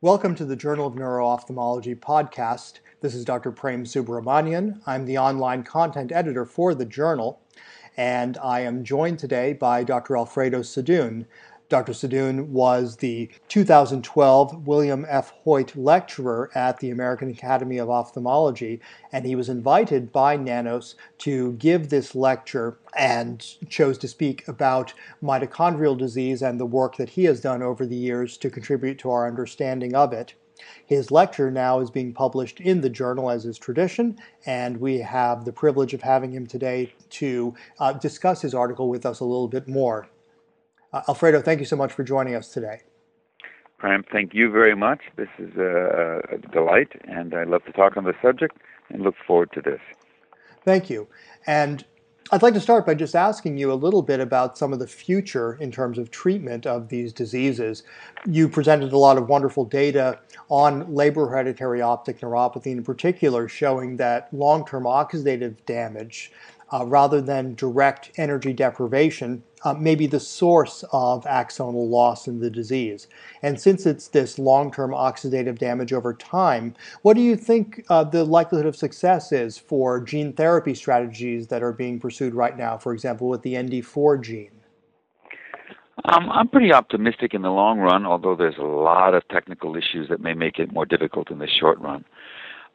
Welcome to the Journal of Neuro-Ophthalmology podcast. This is Dr. Prem Subramanian. I'm the online content editor for the journal, and I am joined today by Dr. Alfredo Sadun. Dr. Sadun was the 2012 William F. Hoyt Lecturer at the American Academy of Ophthalmology, and he was invited by Nanos to give this lecture and chose to speak about mitochondrial disease and the work that he has done over the years to contribute to our understanding of it. His lecture now is being published in the journal as is tradition, and we have the privilege of having him today to uh, discuss his article with us a little bit more. Uh, Alfredo, thank you so much for joining us today. Prem, thank you very much. This is a, a delight, and I love to talk on the subject and look forward to this. Thank you. And I'd like to start by just asking you a little bit about some of the future in terms of treatment of these diseases. You presented a lot of wonderful data on Leber hereditary optic neuropathy, in particular, showing that long term oxidative damage, uh, rather than direct energy deprivation, uh, may be the source of axonal loss in the disease. And since it's this long term oxidative damage over time, what do you think uh, the likelihood of success is for gene therapy strategies that are being pursued right now, for example, with the ND4 gene? Um, I'm pretty optimistic in the long run, although there's a lot of technical issues that may make it more difficult in the short run.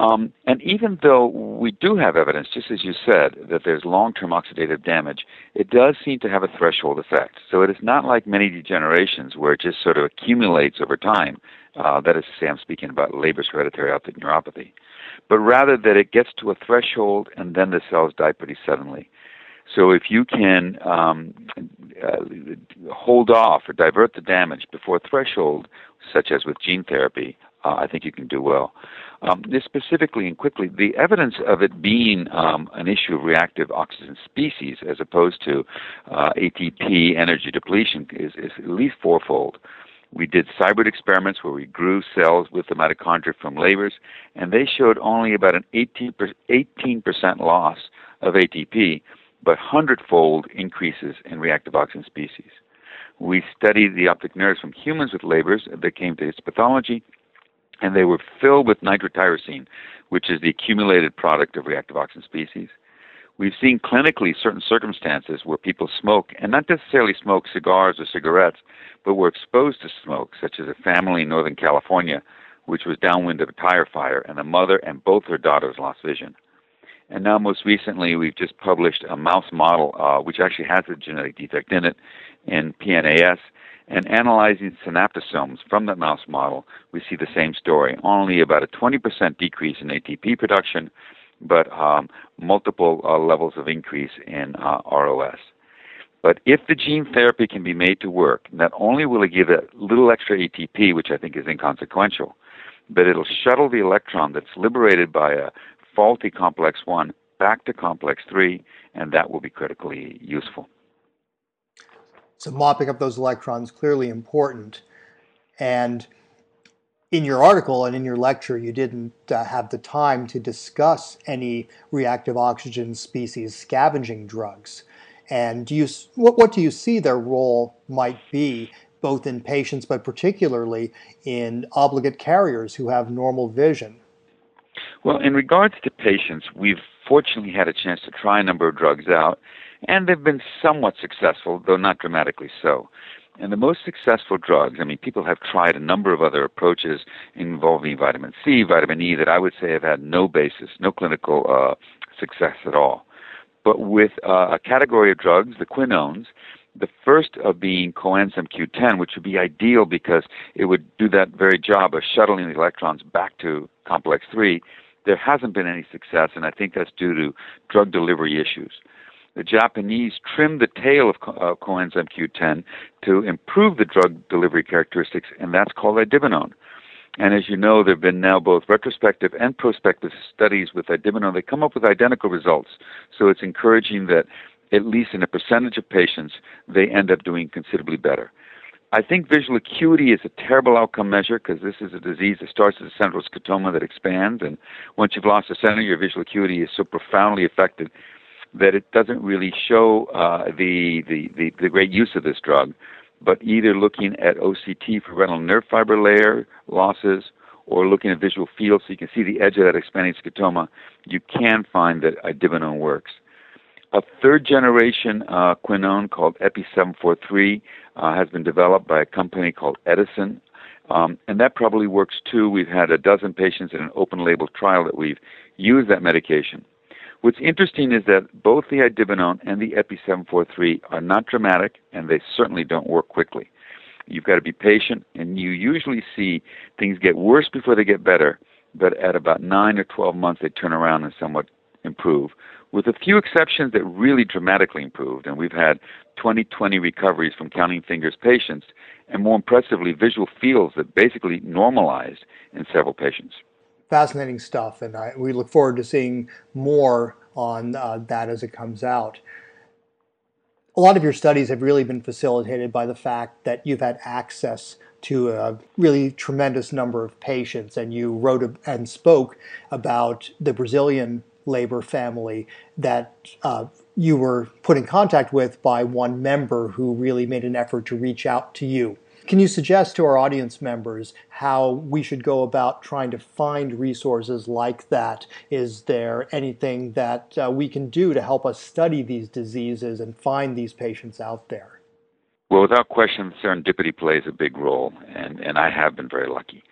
Um, and even though we do have evidence, just as you said, that there's long term oxidative damage, it does seem to have a threshold effect. So it is not like many degenerations where it just sort of accumulates over time. Uh, that is to say, I'm speaking about Leber's hereditary optic neuropathy. But rather that it gets to a threshold and then the cells die pretty suddenly. So if you can um, uh, hold off or divert the damage before threshold, such as with gene therapy, uh, I think you can do well. Um, this specifically and quickly, the evidence of it being um, an issue of reactive oxygen species as opposed to uh, ATP energy depletion is, is at least fourfold. We did cybrid experiments where we grew cells with the mitochondria from Leber's, and they showed only about an 18%, 18% loss of ATP, but hundredfold increases in reactive oxygen species. We studied the optic nerves from humans with Leber's that came to histopathology, and they were filled with nitrotyrosine, which is the accumulated product of reactive oxygen species. We've seen clinically certain circumstances where people smoke, and not necessarily smoke cigars or cigarettes, but were exposed to smoke, such as a family in Northern California, which was downwind of a tire fire, and the mother and both her daughters lost vision. And now, most recently, we've just published a mouse model, uh, which actually has a genetic defect in it, in PNAS, and analyzing synaptosomes from the mouse model, we see the same story. Only about a 20% decrease in ATP production, but um, multiple uh, levels of increase in uh, ROS. But if the gene therapy can be made to work, not only will it give a little extra ATP, which I think is inconsequential, but it'll shuttle the electron that's liberated by a faulty complex 1 back to complex 3, and that will be critically useful. So mopping up those electrons clearly important. And in your article and in your lecture, you didn't uh, have the time to discuss any reactive oxygen species scavenging drugs. And do you, what, what do you see their role might be, both in patients but particularly in obligate carriers who have normal vision? Well, in regards to patients, we've fortunately had a chance to try a number of drugs out and they've been somewhat successful, though not dramatically so. And the most successful drugs, I mean, people have tried a number of other approaches involving vitamin C, vitamin E, that I would say have had no basis, no clinical uh, success at all. But with uh, a category of drugs, the quinones, the first of being coenzyme Q10, which would be ideal because it would do that very job of shuttling the electrons back to complex 3, there hasn't been any success, and I think that's due to drug delivery issues the Japanese trimmed the tail of uh, coenzyme Q10 to improve the drug delivery characteristics, and that's called idebenone. And as you know, there have been now both retrospective and prospective studies with idebenone. They come up with identical results. So it's encouraging that at least in a percentage of patients, they end up doing considerably better. I think visual acuity is a terrible outcome measure because this is a disease that starts as a central scotoma that expands, and once you've lost the center, your visual acuity is so profoundly affected that it doesn't really show uh, the, the, the, the great use of this drug, but either looking at OCT for retinal nerve fiber layer losses or looking at visual field so you can see the edge of that expanding scotoma, you can find that idebenone works. A third generation uh, quinone called EPI743 uh, has been developed by a company called Edison, um, and that probably works too. We've had a dozen patients in an open label trial that we've used that medication. What's interesting is that both the idebenone and the EPI743 are not dramatic, and they certainly don't work quickly. You've got to be patient, and you usually see things get worse before they get better, but at about 9 or 12 months, they turn around and somewhat improve, with a few exceptions that really dramatically improved. And we've had 20/20 recoveries from counting fingers patients, and more impressively, visual fields that basically normalized in several patients. Fascinating stuff, and I, we look forward to seeing more on uh, that as it comes out a lot of your studies have really been facilitated by the fact that you've had access to a really tremendous number of patients, and you wrote and spoke about the Brazilian Leber family that uh, you were put in contact with by one member who really made an effort to reach out to you. Can you suggest to our audience members how we should go about trying to find resources like that? Is there anything that uh, we can do to help us study these diseases and find these patients out there? Well, without question, serendipity plays a big role, and, and I have been very lucky.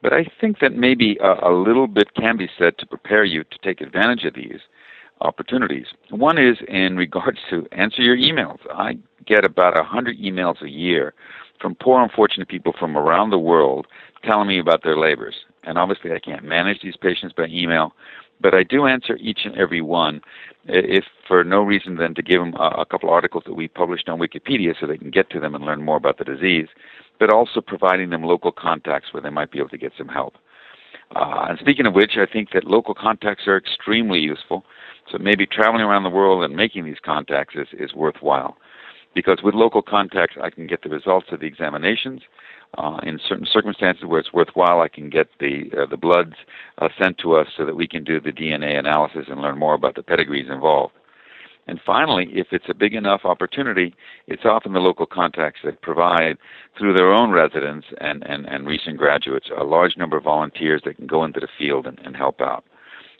But I think that maybe a, a little bit can be said to prepare you to take advantage of these opportunities. One is in regards to answer your emails. I get about 100 emails a year from poor, unfortunate people from around the world telling me about their Leber's. And obviously, I can't manage these patients by email, but I do answer each and every one, if for no reason than to give them a, a couple articles that we published on Wikipedia so they can get to them and learn more about the disease, but also providing them local contacts where they might be able to get some help. Uh, and speaking of which, I think that local contacts are extremely useful. So maybe traveling around the world and making these contacts is, is worthwhile because with local contacts, I can get the results of the examinations. Uh, in certain circumstances where it's worthwhile, I can get the uh, the bloods uh, sent to us so that we can do the DNA analysis and learn more about the pedigrees involved. And finally, if it's a big enough opportunity, it's often the local contacts that provide, through their own residents and, and, and recent graduates, a large number of volunteers that can go into the field and, and help out.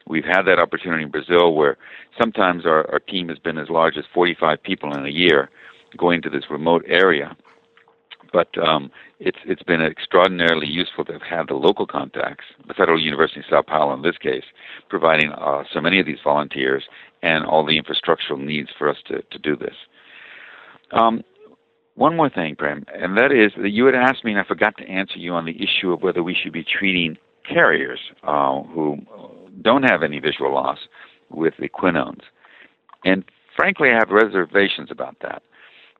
We've had that opportunity in Brazil where sometimes our, our team has been as large as 45 people in a year going to this remote area. But um, it's it's been extraordinarily useful to have had the local contacts, the Federal University of Sao Paulo in this case, providing uh, so many of these volunteers and all the infrastructural needs for us to, to do this. Um, one more thing, Prem, and that is that you had asked me, and I forgot to answer you on the issue of whether we should be treating carriers uh, who don't have any visual loss with the quinones. And frankly, I have reservations about that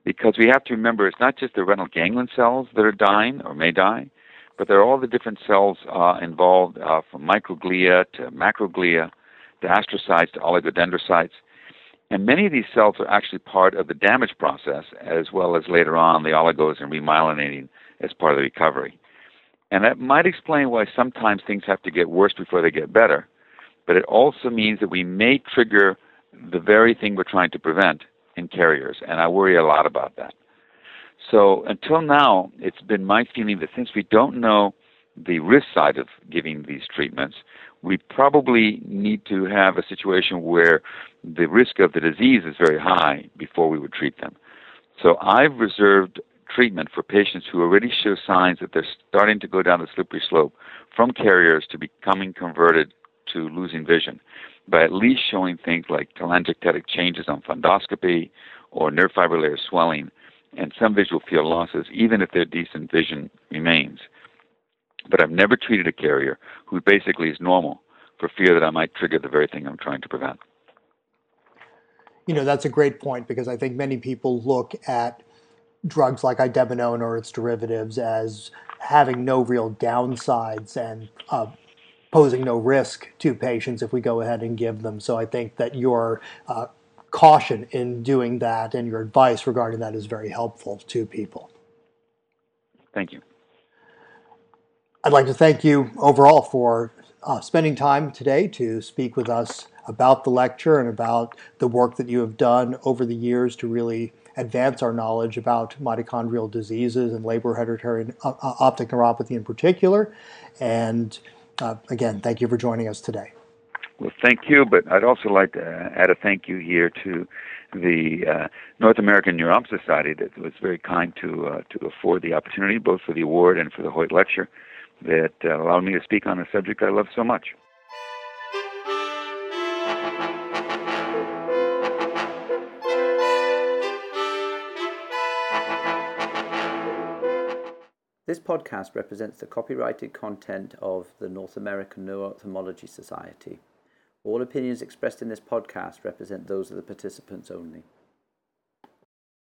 because we have to remember it's not just the retinal ganglion cells that are dying or may die, but there are all the different cells uh, involved uh, from microglia to macroglia to astrocytes to oligodendrocytes. And many of these cells are actually part of the damage process as well as later on the oligos and remyelinating as part of the recovery. And that might explain why sometimes things have to get worse before they get better. But it also means that we may trigger the very thing we're trying to prevent in carriers, and I worry a lot about that. So until now, it's been my feeling that since we don't know the risk side of giving these treatments, we probably need to have a situation where the risk of the disease is very high before we would treat them. So I've reserved treatment for patients who already show signs that they're starting to go down the slippery slope from carriers to becoming converted to losing vision by at least showing things like telangiectatic changes on fundoscopy or nerve fiber layer swelling and some visual field losses, even if their decent vision remains. But I've never treated a carrier who basically is normal for fear that I might trigger the very thing I'm trying to prevent. You know, that's a great point because I think many people look at drugs like idebenone or its derivatives as having no real downsides and uh, posing no risk to patients if we go ahead and give them. So I think that your uh, caution in doing that and your advice regarding that is very helpful to people. Thank you. I'd like to thank you overall for uh, spending time today to speak with us about the lecture and about the work that you have done over the years to really advance our knowledge about mitochondrial diseases and Leber hereditary uh, optic neuropathy in particular. And again, thank you for joining us today. Well, thank you, but I'd also like to add a thank you here to the uh, North American Neuro-Ophthalmology Society that was very kind to uh, to afford the opportunity, both for the award and for the Hoyt Lecture, that uh, allowed me to speak on a subject I love so much. This podcast represents the copyrighted content of the North American Neuro-Ophthalmology Society. All opinions expressed in this podcast represent those of the participants only.